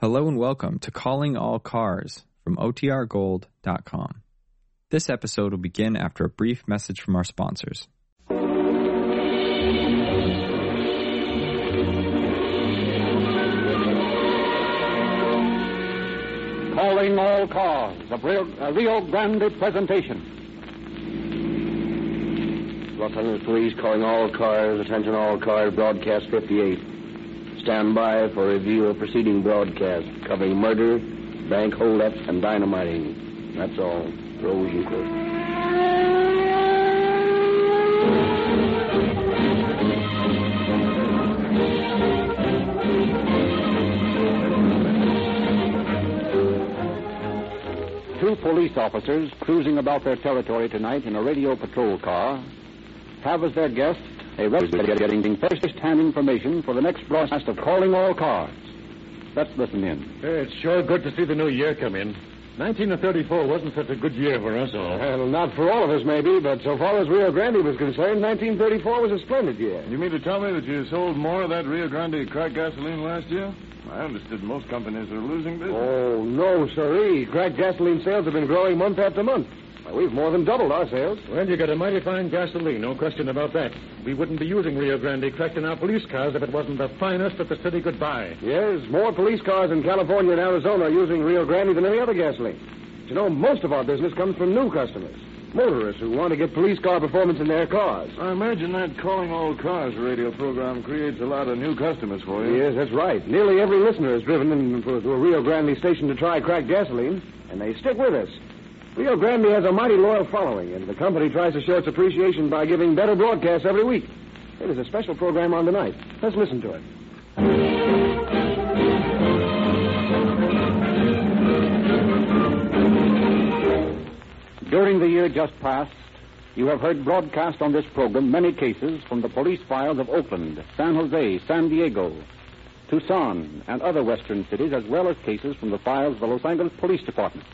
Hello and welcome to Calling All Cars from OTRGold.com. This episode will begin after a brief message from our sponsors. Calling all cars, a Rio, a Rio Grande presentation. Los Angeles Police calling all cars, attention all cars, broadcast 58. Stand by for review of preceding broadcast covering murder, bank holdup, and dynamiting. That's all. Rosenquist. Two police officers cruising about their territory tonight in a radio patrol car have as their guest a representative getting first-hand information for the next broadcast of Calling All Cars. Let's listen in. It's sure good to see the new year come in. 1934 wasn't such a good year for us all. Well, not for all of us, maybe, but so far as Rio Grande was concerned, 1934 was a splendid year. You mean to tell me that you sold more of that Rio Grande crack gasoline last year? I understood most companies are losing business. Oh, no, sirree. Crack gasoline sales have been growing month after month. Why, We've more than doubled our sales. Well, you got a mighty fine gasoline, no question about that. We wouldn't be using Rio Grande cracked in our police cars if it wasn't the finest that the city could buy. Yes, more police cars in California and Arizona are using Rio Grande than any other gasoline. But you know, most of our business comes from new customers. Motorists who want to get police car performance in their cars. I imagine that calling all cars radio program creates a lot of new customers for you. Yes, that's right. Nearly every listener is driven in to to a Rio Grande station to try cracked gasoline, and they stick with us. Rio Grande has a mighty loyal following, and the company tries to show its appreciation by giving better broadcasts every week. There's a special program on tonight. Let's listen to it. During the year just past, you have heard broadcast on this program many cases from the police files of Oakland, San Jose, San Diego, Tucson, and other western cities, as well as cases from the files of the Los Angeles Police Department.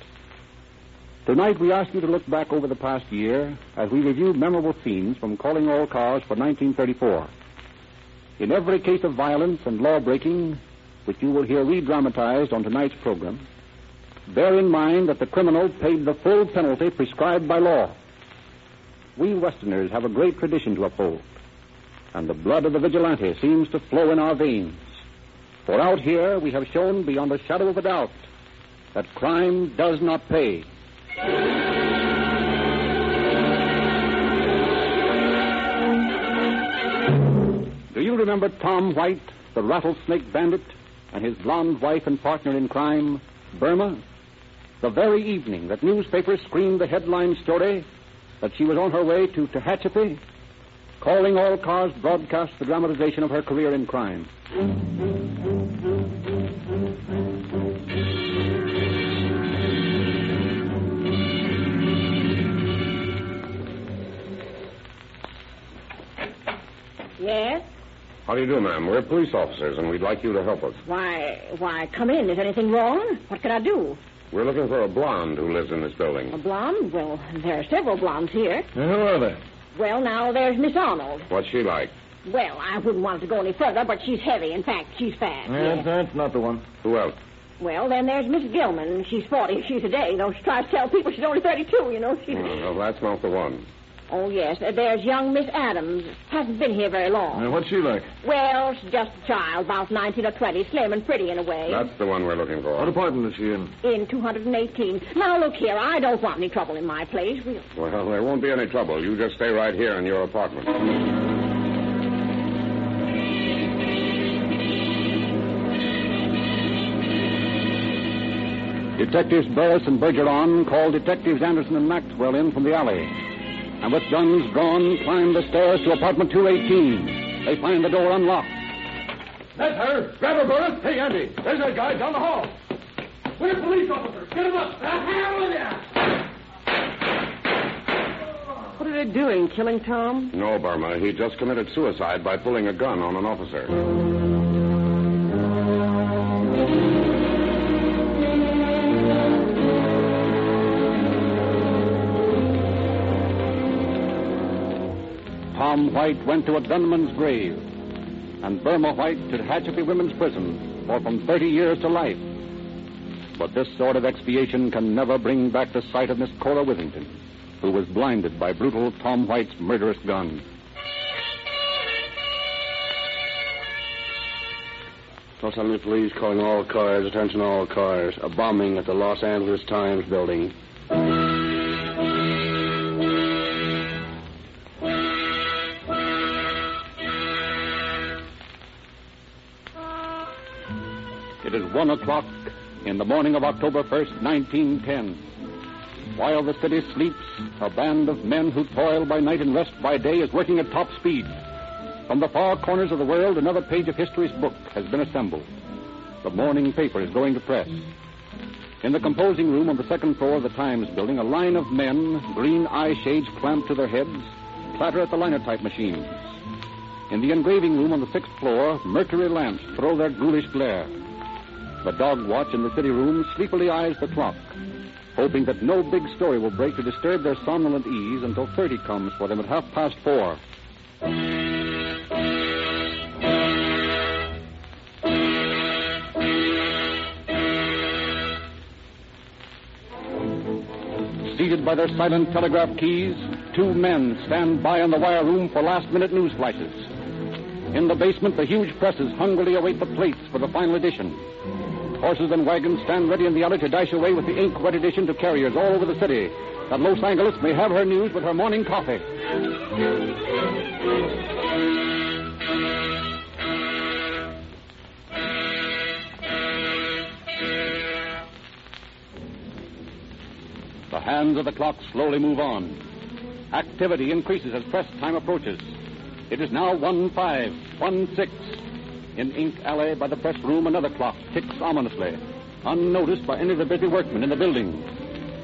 Tonight, we ask you to look back over the past year as we review memorable scenes from Calling All Cars for 1934. In every case of violence and law breaking, which you will hear re-dramatized on tonight's program, bear in mind that the criminal paid the full penalty prescribed by law. We Westerners have a great tradition to uphold, and the blood of the vigilante seems to flow in our veins. For out here we have shown beyond a shadow of a doubt that crime does not pay. Do you remember Tom White, the rattlesnake bandit, and his blonde wife and partner in crime, Burma? The very evening that newspapers screamed the headline story that she was on her way to Tehachapi, calling all cars broadcast the dramatization of her career in crime. How do you do, ma'am? We're police officers, and we'd like you to help us. Why, why, come in. Is anything wrong? What can I do? We're looking for a blonde who lives in this building. A blonde? Well, there are several blondes here. Who are they? Well, now, there's Miss Arnold. What's she like? Well, I wouldn't want to go any further, but she's heavy. In fact, she's fat. Yes, yes. that's not the one. Who else? Well, then there's Miss Gilman. She's 40. She's a day, though she tries to tell people she's only 32, you know. She... Oh, well, that's not the one. Oh, yes. Uh, There's young Miss Adams. Hasn't been here very long. Now, what's she like? Well, she's just a child, about 19 or 20, slim and pretty in a way. That's the one we're looking for. What apartment is she in? In 218. Now, look here. I don't want any trouble in my place. We'll... Well, there won't be any trouble. You just stay right here in your apartment. Detectives Burris and Bergeron called Detectives Anderson and Maxwell in from the alley. And with guns drawn, climb the stairs to apartment 218. They find the door unlocked. That's her. Grab her, Burris. Hey, Andy, there's that guy down the hall. We're police officers. Get him up. The hell with you! What are they doing, killing Tom? No, Burma. He just committed suicide by pulling a gun on an officer. White went to a gunman's grave, and Burma White to Tehachapi Women's Prison for from 30 years to life. But this sort of expiation can never bring back the sight of Miss Cora Withington, who was blinded by brutal Tom White's murderous gun. Los Angeles police calling all cars, attention all cars. A bombing at the Los Angeles Times building. It is one o'clock in the morning of October 1st, 1910. While the city sleeps, a band of men who toil by night and rest by day is working at top speed. From the far corners of the world, another page of history's book has been assembled. The morning paper is going to press. In the composing room on the second floor of the Times building, a line of men, green eye shades clamped to their heads, clatter at the linotype machines. In the engraving room on the sixth floor, mercury lamps throw their ghoulish glare. The dog watch in the city room sleepily eyes the clock, hoping that no big story will break to disturb their somnolent ease until 30 comes for them at half past four. Seated by their silent telegraph keys, two men stand by in the wire room for last minute news flashes. In the basement, the huge presses hungrily await the plates for the final edition. Horses and wagons stand ready in the alley to dash away with the ink wet edition to carriers all over the city, that Los Angeles may have her news with her morning coffee. The hands of the clock slowly move on. Activity increases as press time approaches. It is now 1 5, 1 6. In Ink Alley by the press room, another clock ticks ominously, unnoticed by any of the busy workmen in the building.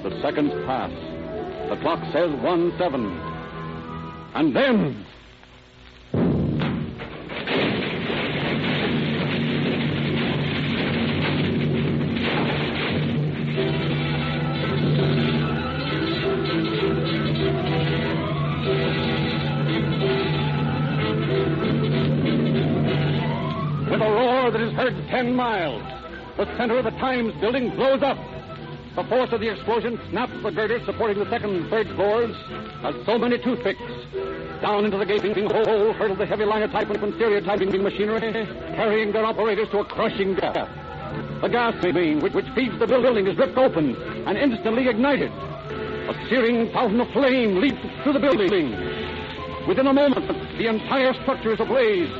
The seconds pass. The clock says 1 7. And then. miles. The center of the Times building blows up. The force of the explosion snaps the girders supporting the second and third floors as so many toothpicks. Down into the gaping hole hurtle the heavy line of type and stereotyping machinery, carrying their operators to a crushing death. The gas main, which, which feeds the building, is ripped open and instantly ignited. A searing fountain of flame leaps through the building. Within a moment, the entire structure is ablaze,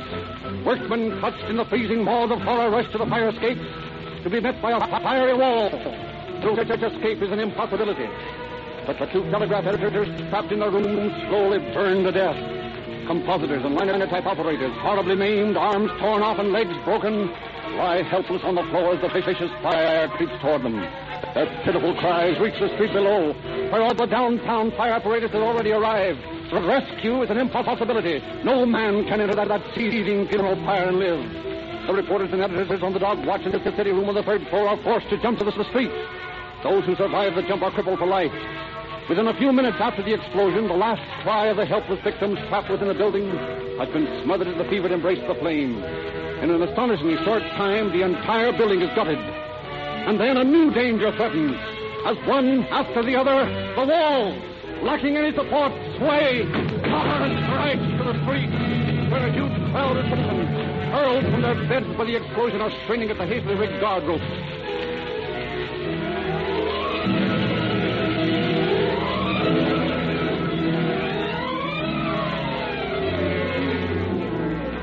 Workmen clutched in the freezing maws of horror rush to the fire escape to be met by a fiery wall. Which escape is an impossibility. But the two telegraph editors trapped in their rooms slowly burn to death. Compositors and linotype operators, horribly maimed, arms torn off and legs broken, lie helpless on the floor as the vicious fire creeps toward them. Their pitiful cries reach the street below, where all the downtown fire apparatus has already arrived. Rescue is an impossibility. No man can enter that, that seething funeral pyre and live. The reporters and editors on the dog watch in the city room on the third floor are forced to jump to the street. Those who survive the jump are crippled for life. Within a few minutes after the explosion, the last cry of the helpless victims trapped within the building has been smothered as the fevered embrace of the flame. In an astonishingly short time, the entire building is gutted. And then a new danger threatens. As one after the other, the walls, lacking any support, sway, totter and strike to the street, where a huge crowd of citizens, hurled from their beds by the explosion, are straining at the hastily rigged guard ropes.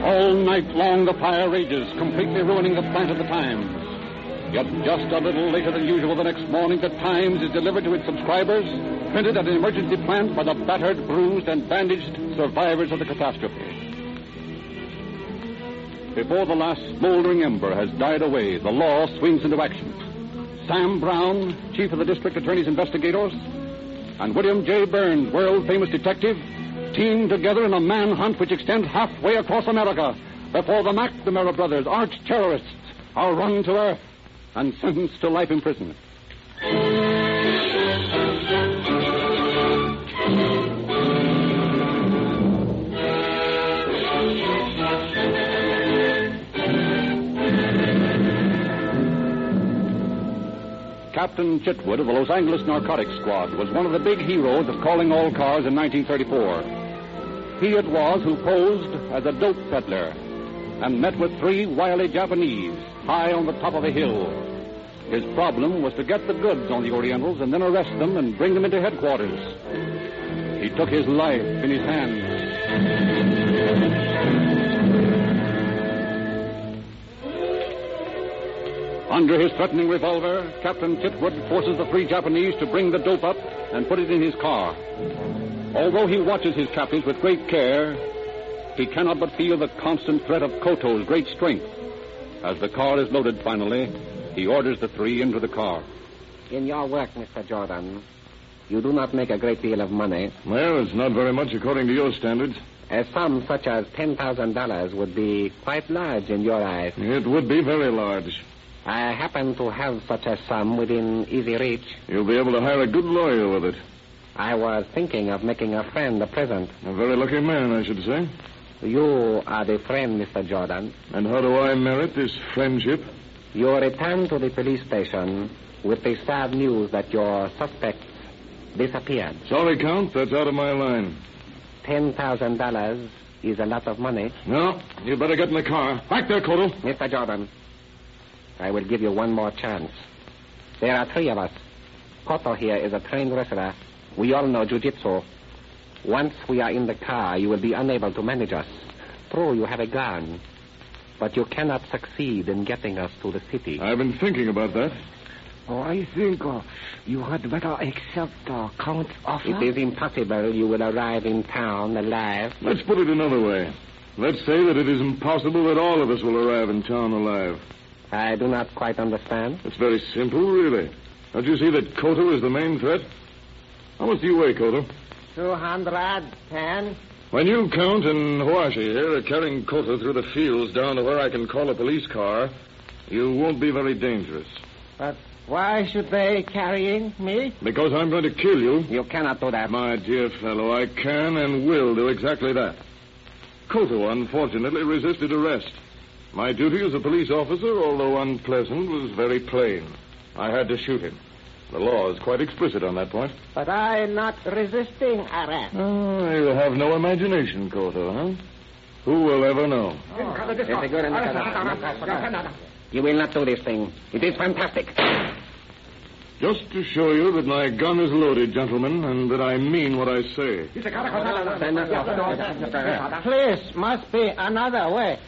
All night long the fire rages, completely ruining the plant of the Times. Yet just a little later than usual the next morning, the Times is delivered to its subscribers, printed at an emergency plant by the battered, bruised, and bandaged survivors of the catastrophe. Before the last smoldering ember has died away, the law swings into action. Sam Brown, chief of the district attorney's investigators, and William J. Burns, world famous detective, team together in a manhunt which extends halfway across America before the McNamara brothers, arch terrorists, are run to earth and sentenced to life imprisonment. Captain Chitwood of the Los Angeles Narcotics Squad was one of the big heroes of calling all cars in 1934. He it was who posed as a dope peddler and met with three wily Japanese high on the top of a hill. His problem was to get the goods on the Orientals and then arrest them and bring them into headquarters. He took his life in his hands. Under his threatening revolver, Captain Chitwood forces the three Japanese to bring the dope up and put it in his car. Although he watches his captives with great care, he cannot but feel the constant threat of Koto's great strength. As the car is loaded finally, he orders the three into the car. In your work, Mr. Jordan, you do not make a great deal of money. Well, it's not very much according to your standards. A sum such as $10,000 would be quite large in your eyes. It would be very large. I happen to have such a sum within easy reach. You'll be able to hire a good lawyer with it. I was thinking of making a friend a present. A very lucky man, I should say. You are the friend, Mr. Jordan. And how do I merit this friendship? You return to the police station with the sad news that your suspects disappeared. Sorry, Count, that's out of my line. $10,000 is a lot of money. No, you better get in the car. Back there, Koto. Mr. Jordan, I will give you one more chance. There are three of us. Koto here is a trained wrestler. We all know jujitsu. Once we are in the car, you will be unable to manage us. True, you have a gun, but you cannot succeed in getting us to the city. I've been thinking about that. Oh, I think uh, you had better accept uh, Count's offer. It is impossible you will arrive in town alive. Let's put it another way. Let's say that it is impossible that all of us will arrive in town alive. I do not quite understand. It's very simple, really. Don't you see that Koto is the main threat? How much do you weigh, Koto? 210. When you, Count, and Huashi here are carrying Koto through the fields down to where I can call a police car, you won't be very dangerous. But why should they carrying me? Because I'm going to kill you. You cannot do that. My dear fellow, I can and will do exactly that. Koto, unfortunately, resisted arrest. My duty as a police officer, although unpleasant, was very plain. I had to shoot him. The law is quite explicit on that point. But I'm not resisting arrest. Oh, you have no imagination, Koto, huh? Who will ever know? Oh. You will not do this thing. It is fantastic. Just to show you that my gun is loaded, gentlemen, and that I mean what I say. Please, must be another way.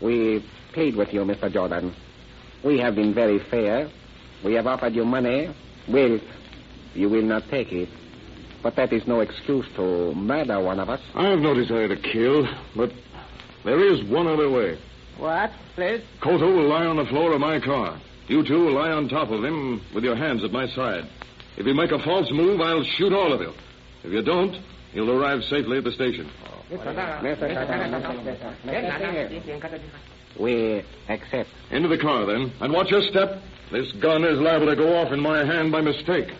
we plead with you, Mr. Jordan. We have been very fair. We have offered you money. Will, you will not take it. But that is no excuse to murder one of us. I have no desire to kill, but there is one other way. What, please? Koto will lie on the floor of my car. You two will lie on top of him with your hands at my side. If you make a false move, I'll shoot all of you. If you don't, you'll arrive safely at the station. We accept. Into the car, then. And watch your step. This gun is liable to go off in my hand by mistake.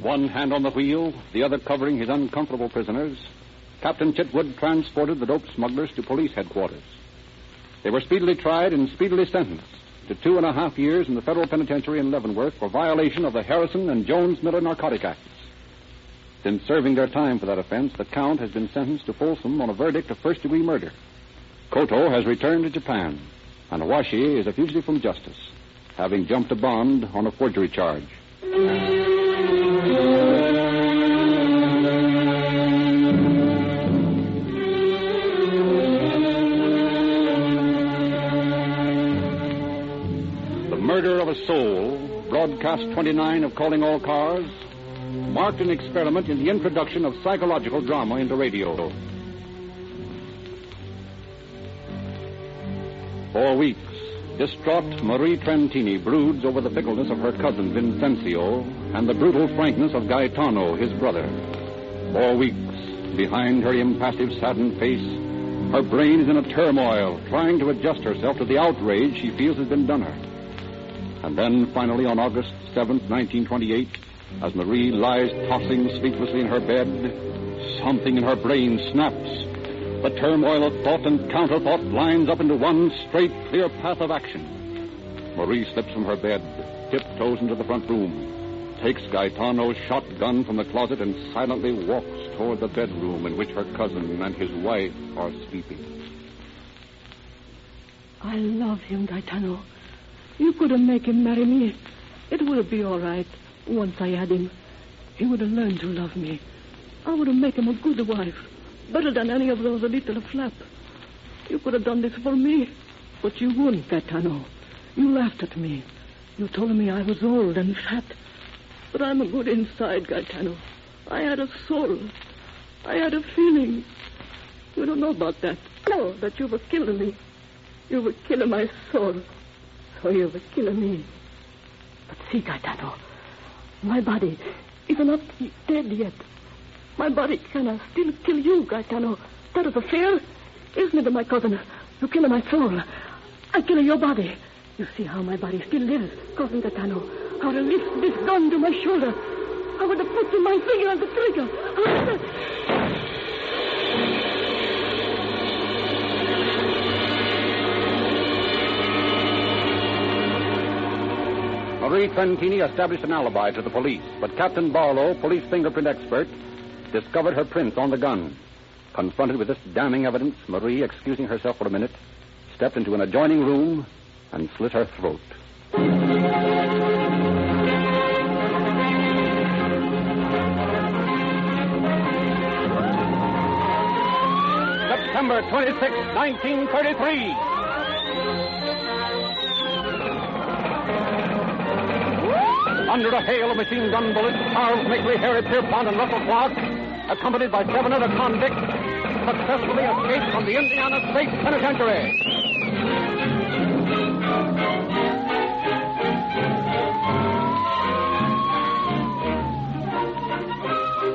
One hand on the wheel, the other covering his uncomfortable prisoners, Captain Chitwood transported the dope smugglers to police headquarters. They were speedily tried and speedily sentenced to two and a half years in the federal penitentiary in Leavenworth for violation of the Harrison and Jones Miller Narcotic Acts. Since serving their time for that offense, the Count has been sentenced to Folsom on a verdict of first degree murder. Koto has returned to Japan, and Awashi is a fugitive from justice, having jumped a bond on a forgery charge. The murder of a soul, broadcast 29 of Calling All Cars, marked an experiment in the introduction of psychological drama into radio. For weeks, distraught Marie Trentini broods over the fickleness of her cousin Vincencio and the brutal frankness of Gaetano, his brother. For weeks, behind her impassive, saddened face, her brain is in a turmoil, trying to adjust herself to the outrage she feels has been done her. And then, finally, on August 7th, 1928, as Marie lies tossing sleeplessly in her bed, something in her brain snaps. The turmoil of thought and counterthought lines up into one straight, clear path of action. Marie slips from her bed, tiptoes into the front room, takes Gaetano's shotgun from the closet, and silently walks toward the bedroom in which her cousin and his wife are sleeping. I love him, Gaetano. You couldn't make him marry me. It would be all right once I had him. He would have learned to love me. I would have made him a good wife, better than any of those little flap. You could have done this for me, but you wouldn't, Gaetano. You laughed at me. You told me I was old and fat. But I'm a good inside, Gaetano. I had a soul. I had a feeling. You don't know about that. No, that you were killing me. You were killing my soul. So you were killing me. But see, Gaetano, my body is not dead yet. My body can uh, still kill you, Gaetano. That is a fear, isn't it, my cousin? You kill my soul. I kill your body. You see how my body still lives, cousin Gaetano. How to lift this gun to my shoulder. How would have put my finger on the trigger. Marie Trentini established an alibi to the police, but Captain Barlow, police fingerprint expert, discovered her prints on the gun. Confronted with this damning evidence, Marie, excusing herself for a minute, stepped into an adjoining room and slit her throat. September 26, 1933. Under a hail of machine gun bullets, Charles Makley, Harry Pierpont, and Russell Clark, accompanied by seven other convicts, successfully escaped from the Indiana State Penitentiary.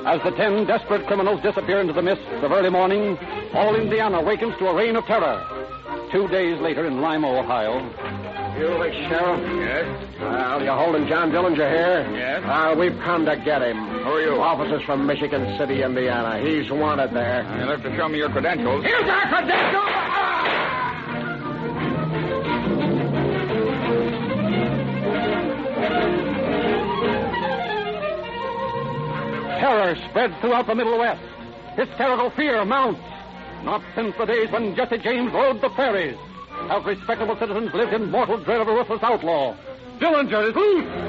As the ten desperate criminals disappear into the mists of early morning, all Indiana awakens to a reign of terror. Two days later in Lima, Ohio, You, the sheriff? Yes? Well, you're holding John Dillinger here? Yes. Uh, we've come to get him. Who are you? Officers from Michigan City, Indiana. He's wanted there. You'll have to show me your credentials. Here's our credentials! terror spreads throughout the Middle West. Hysterical fear mounts. Not since the days when Jesse James rode the prairies have respectable citizens lived in mortal dread of a ruthless outlaw. Dillinger is loose!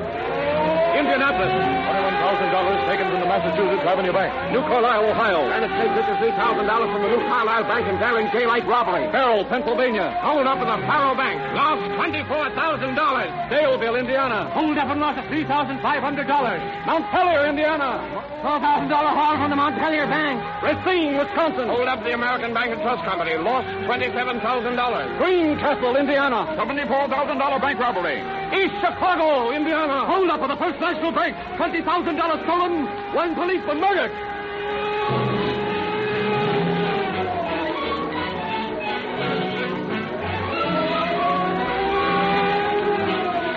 Indianapolis. $21,000 taken from the Massachusetts Avenue Bank. New Carlisle, Ohio. And it takes $53,000 from the New Carlisle Bank in daring daylight robbery. Farrell, Pennsylvania. Hold up in the Faro Bank. Lost $24,000. Daleville, Indiana. Hold up and lost $3,500. Montpelier, Indiana. $12,000 haul from the Montpelier Bank. Racine, Wisconsin. Hold up the American Bank and Trust Company. Lost $27,000. Greencastle, Indiana. $74,000 bank robbery. East Chicago, Indiana. Hold up at the First National Bank. $20,000 stolen. One policeman murdered.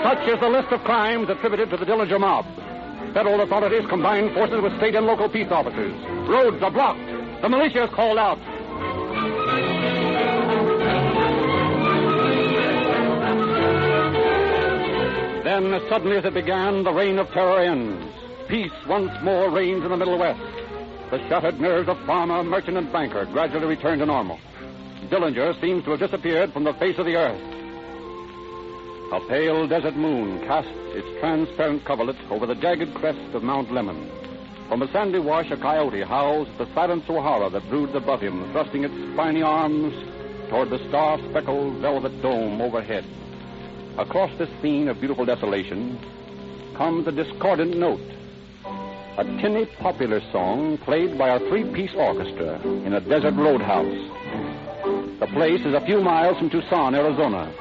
Such is the list of crimes attributed to the Dillinger mob. Federal authorities combine forces with state and local peace officers. Roads are blocked. The militia is called out. As suddenly as it began, the reign of terror ends. Peace once more reigns in the Middle West. The shattered nerves of farmer, merchant, and banker gradually return to normal. Dillinger seems to have disappeared from the face of the earth. A pale desert moon casts its transparent coverlet over the jagged crest of Mount Lemmon. From a sandy wash, a coyote howls at the silent saguaro that broods above him, thrusting its spiny arms toward the star-speckled velvet dome overhead. Across this scene of beautiful desolation comes a discordant note. A tinny popular song played by a three-piece orchestra in a desert roadhouse. The place is a few miles from Tucson, Arizona.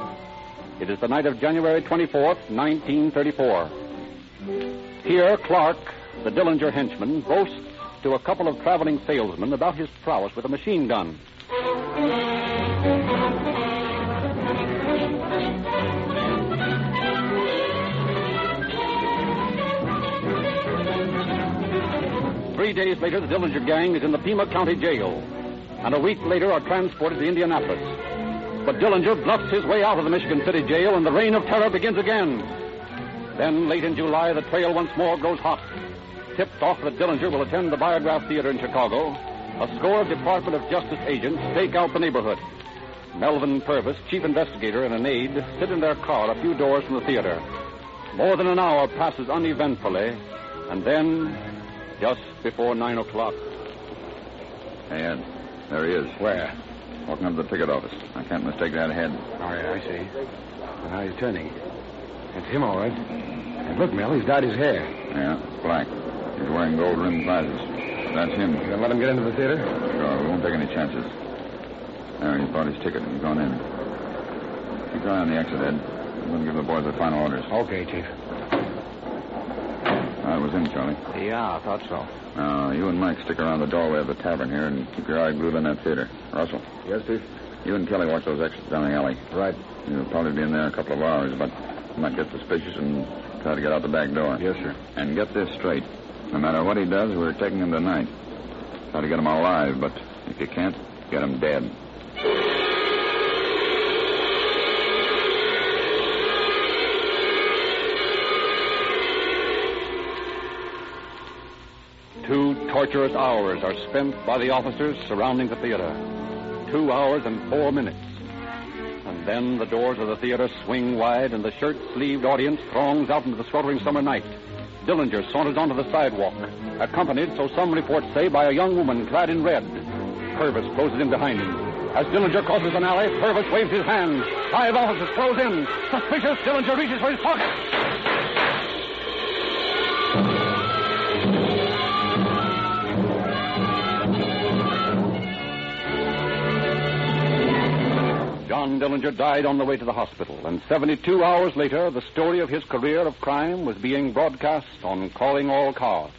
It is the night of January 24th, 1934. Here, Clark, the Dillinger henchman, boasts to a couple of traveling salesmen about his prowess with a machine gun. Three days later, the Dillinger gang is in the Pima County Jail, and a week later are transported to Indianapolis. But Dillinger bluffs his way out of the Michigan City jail, and the reign of terror begins again. Then, late in July, the trail once more grows hot. Tipped off that Dillinger will attend the Biograph Theater in Chicago, a score of Department of Justice agents stake out the neighborhood. Melvin Purvis, chief investigator, and an aide sit in their car a few doors from the theater. More than an hour passes uneventfully, and then, just before nine o'clock. Hey, Ed. There he is. Where? Walking up to the ticket office. I can't mistake that head. Oh, yeah, I see. now he's turning. It's him, all right. And look, Mel, he's dyed his hair. Yeah, it's black. He's wearing gold rimmed glasses. That's him. You gonna let him get into the theater? Sure, we won't take any chances. There, he's bought his ticket and he's gone in. Keep your eye on the exit, Ed. To give the boys the final orders. Okay, Chief. That was him, Charlie. Yeah, I thought so. Now, you and Mike stick around the doorway of the tavern here and keep your eye glued on that theater. Russell, Yes, Chief? you and Kelly watch those exits down the alley. Right. You'll probably be in there a couple of hours, but you might get suspicious and try to get out the back door. Yes, sir. And get this straight. No matter what he does, we're taking him tonight. Try to get him alive, but if you can't, get him dead. Two torturous hours are spent by the officers surrounding the theater. Two hours and four minutes. And then the doors of the theater swing wide and the shirt sleeved audience throngs out into the sweltering summer night. Dillinger saunters onto the sidewalk, accompanied, so some reports say, by a young woman clad in red. Purvis closes in behind him. As Dillinger crosses an alley, Purvis waves his hand. Five officers close in. Suspicious, Dillinger reaches for his pocket. John Dillinger died on the way to the hospital, and 72 hours later, the story of his career of crime was being broadcast on Calling All Cars.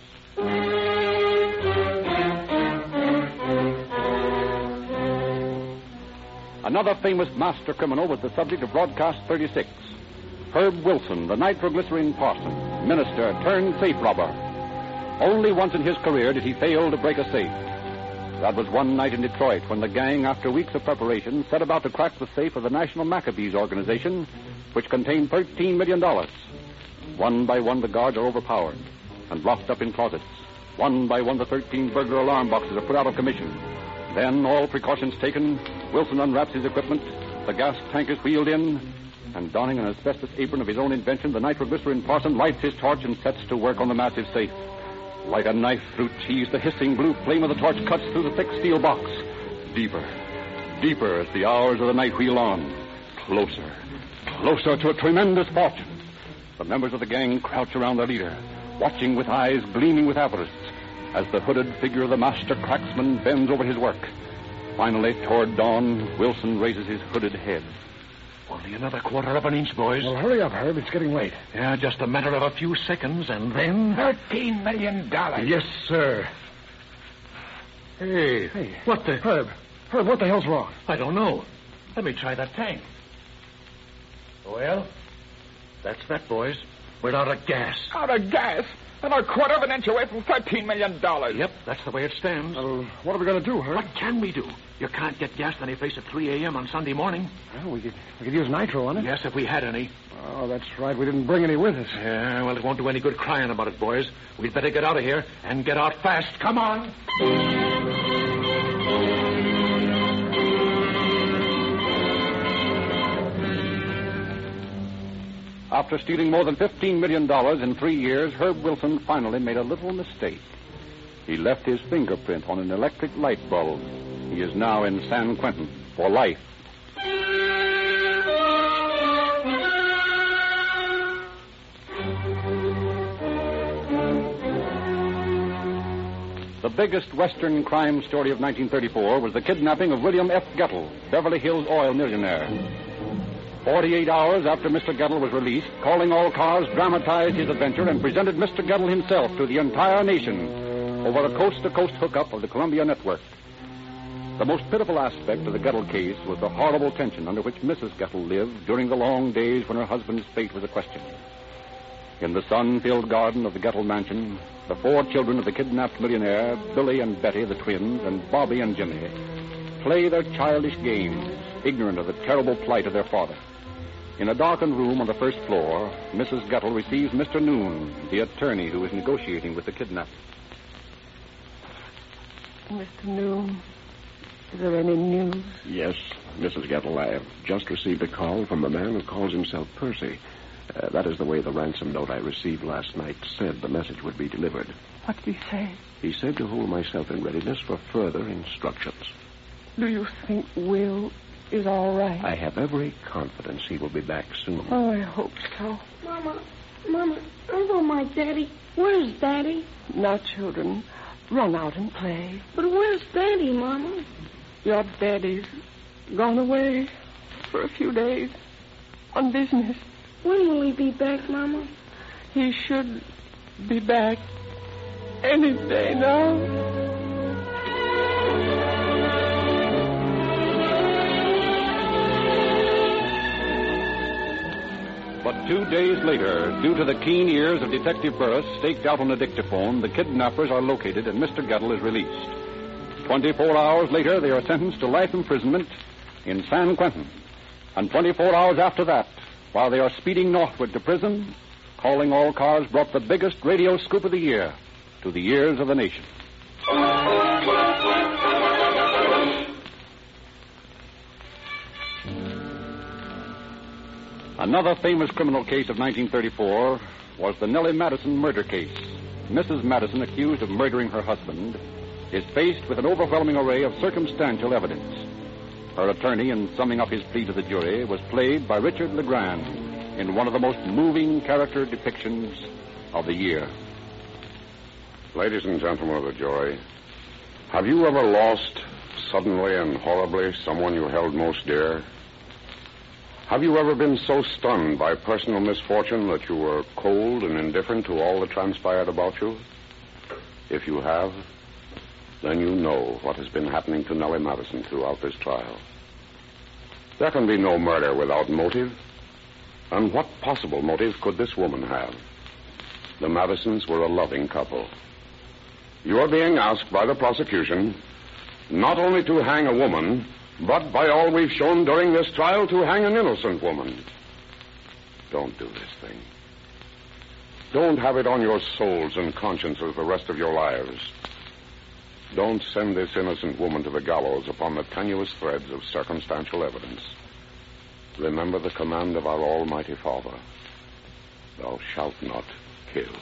Another famous master criminal was the subject of broadcast 36. Herb Wilson, the nitroglycerin parson, minister turned safe robber. Only once in his career did he fail to break a safe. That was one night in Detroit when the gang, after weeks of preparation, set about to crack the safe of the National Maccabees organization, which contained $13 million. One by one, the guards are overpowered and locked up in closets. One by one, the 13 burglar alarm boxes are put out of commission. Then, all precautions taken, Wilson unwraps his equipment, the gas tank is wheeled in, and donning an asbestos apron of his own invention, the nitroglycerin parson lights his torch and sets to work on the massive safe. Like a knife through cheese, the hissing blue flame of the torch cuts through the thick steel box. Deeper, deeper as the hours of the night wheel on. Closer, closer to a tremendous fortune. The members of the gang crouch around their leader, watching with eyes gleaming with avarice as the hooded figure of the master cracksman bends over his work. Finally, toward dawn, Wilson raises his hooded head. Only another quarter of an inch, boys. Well, hurry up, Herb. It's getting late. Yeah, just a matter of a few seconds, and then. Thirteen million dollars. Yes, sir. Hey, Hey. what the? Herb. Herb, what the hell's wrong? I don't know. Let me try that tank. Well, that's that, boys. We're out of gas. Out of gas. And a quarter of an inch away from thirteen million dollars. Yep, that's the way it stands. Well, what are we going to do, Herb? What can we do? You can't get gas any place at 3 a.m. on Sunday morning. Well, we could, we could use nitro on it. Yes, if we had any. Oh, that's right. We didn't bring any with us. Yeah, well, it won't do any good crying about it, boys. We'd better get out of here and get out fast. Come on. After stealing more than $15 million in three years, Herb Wilson finally made a little mistake. He left his fingerprint on an electric light bulb. He is now in San Quentin for life. The biggest Western crime story of 1934 was the kidnapping of William F. Gettle, Beverly Hills oil millionaire. 48 hours after Mr. Gettle was released, Calling All Cars dramatized his adventure and presented Mr. Gettle himself to the entire nation over a coast to coast hookup of the Columbia Network. The most pitiful aspect of the Gettle case was the horrible tension under which Mrs. Gettle lived during the long days when her husband's fate was a question. In the sun-filled garden of the Gettle mansion, the four children of the kidnapped millionaire, Billy and Betty, the twins, and Bobby and Jimmy, play their childish games, ignorant of the terrible plight of their father. In a darkened room on the first floor, Mrs. Gettle receives Mr. Noon, the attorney who is negotiating with the kidnappers. Mr. Noon, is there any news? Yes, Mrs. Gettle. I have just received a call from a man who calls himself Percy. Uh, that is the way the ransom note I received last night said the message would be delivered. What did he say? He said to hold myself in readiness for further instructions. Do you think Will is all right? I have every confidence he will be back soon. Oh, I hope so. Mama, Mama, I want my daddy. Where's Daddy? Now, children, run out and play. But where's Daddy, Mama? Your daddy's gone away for a few days on business. When will he be back, Mama? He should be back any day now. But two days later, due to the keen ears of Detective Burris staked out on a dictaphone, the kidnappers are located and Mr. Gettle is released. 24 hours later, they are sentenced to life imprisonment in San Quentin. And 24 hours after that, while they are speeding northward to prison, calling all cars brought the biggest radio scoop of the year to the ears of the nation. Another famous criminal case of 1934 was the Nellie Madison murder case. Mrs. Madison, accused of murdering her husband, is faced with an overwhelming array of circumstantial evidence. Her attorney, in summing up his plea to the jury, was played by Richard LeGrand in one of the most moving character depictions of the year. Ladies and gentlemen of the jury, have you ever lost suddenly and horribly someone you held most dear? Have you ever been so stunned by personal misfortune that you were cold and indifferent to all that transpired about you? If you have, then you know what has been happening to Nellie Madison throughout this trial. There can be no murder without motive. And what possible motive could this woman have? The Madisons were a loving couple. You are being asked by the prosecution not only to hang a woman, but by all we've shown during this trial, to hang an innocent woman. Don't do this thing. Don't have it on your souls and consciences the rest of your lives. Don't send this innocent woman to the gallows upon the tenuous threads of circumstantial evidence. Remember the command of our Almighty Father Thou shalt not kill.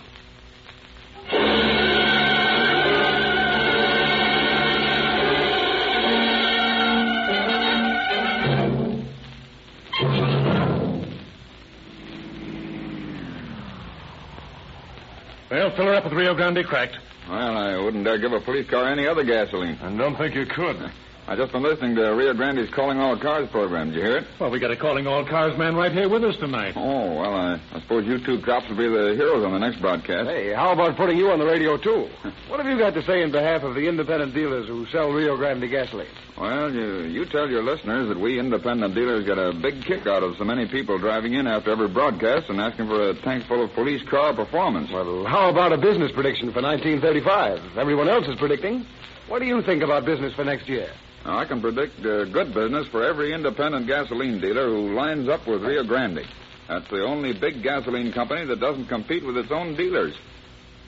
Well, fill her up with Rio Grande cracked. Well, I wouldn't dare give a police car any other gasoline. And don't think you could. I just been listening to Rio Grande's Calling All Cars program. Did you hear it? Well, we got a calling all cars man right here with us tonight. Oh, well, I, I suppose you two cops will be the heroes on the next broadcast. Hey, how about putting you on the radio, too? what have you got to say in behalf of the independent dealers who sell Rio Grande gasoline? Well, you, you tell your listeners that we independent dealers get a big kick out of so many people driving in after every broadcast and asking for a tank full of police car performance. Well, how about a business prediction for 1935? Everyone else is predicting. What do you think about business for next year? Now, I can predict uh, good business for every independent gasoline dealer who lines up with Rio Grande. That's the only big gasoline company that doesn't compete with its own dealers.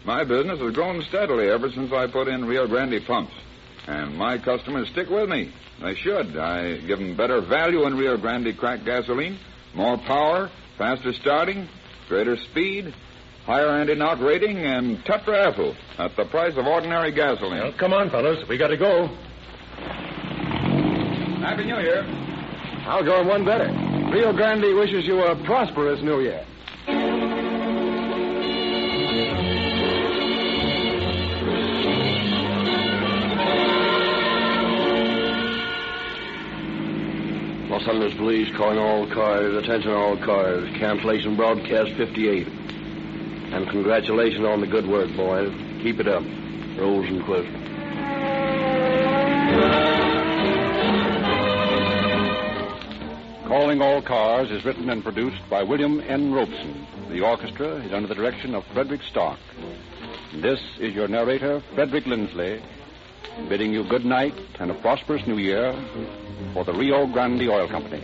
My business has grown steadily ever since I put in Rio Grande pumps. And my customers stick with me. They should. I give them better value in Rio Grande cracked gasoline, more power, faster starting, greater speed, higher anti-knock rating, and tetra-ethyl at the price of ordinary gasoline. Well, come on, fellas. We got to go. Happy New Year. I'll go one better. Rio Grande wishes you a prosperous New Year. Los Angeles Police calling all cars, attention all cars, cancellation broadcast 58. And congratulations on the good work, boys. Keep it up. Rosenquist. Calling Calling All Cars is written and produced by William N. Robson. The orchestra is under the direction of Frederick Stark. This is your narrator, Frederick Lindsley, bidding you good night and a prosperous new year for the Rio Grande Oil Company.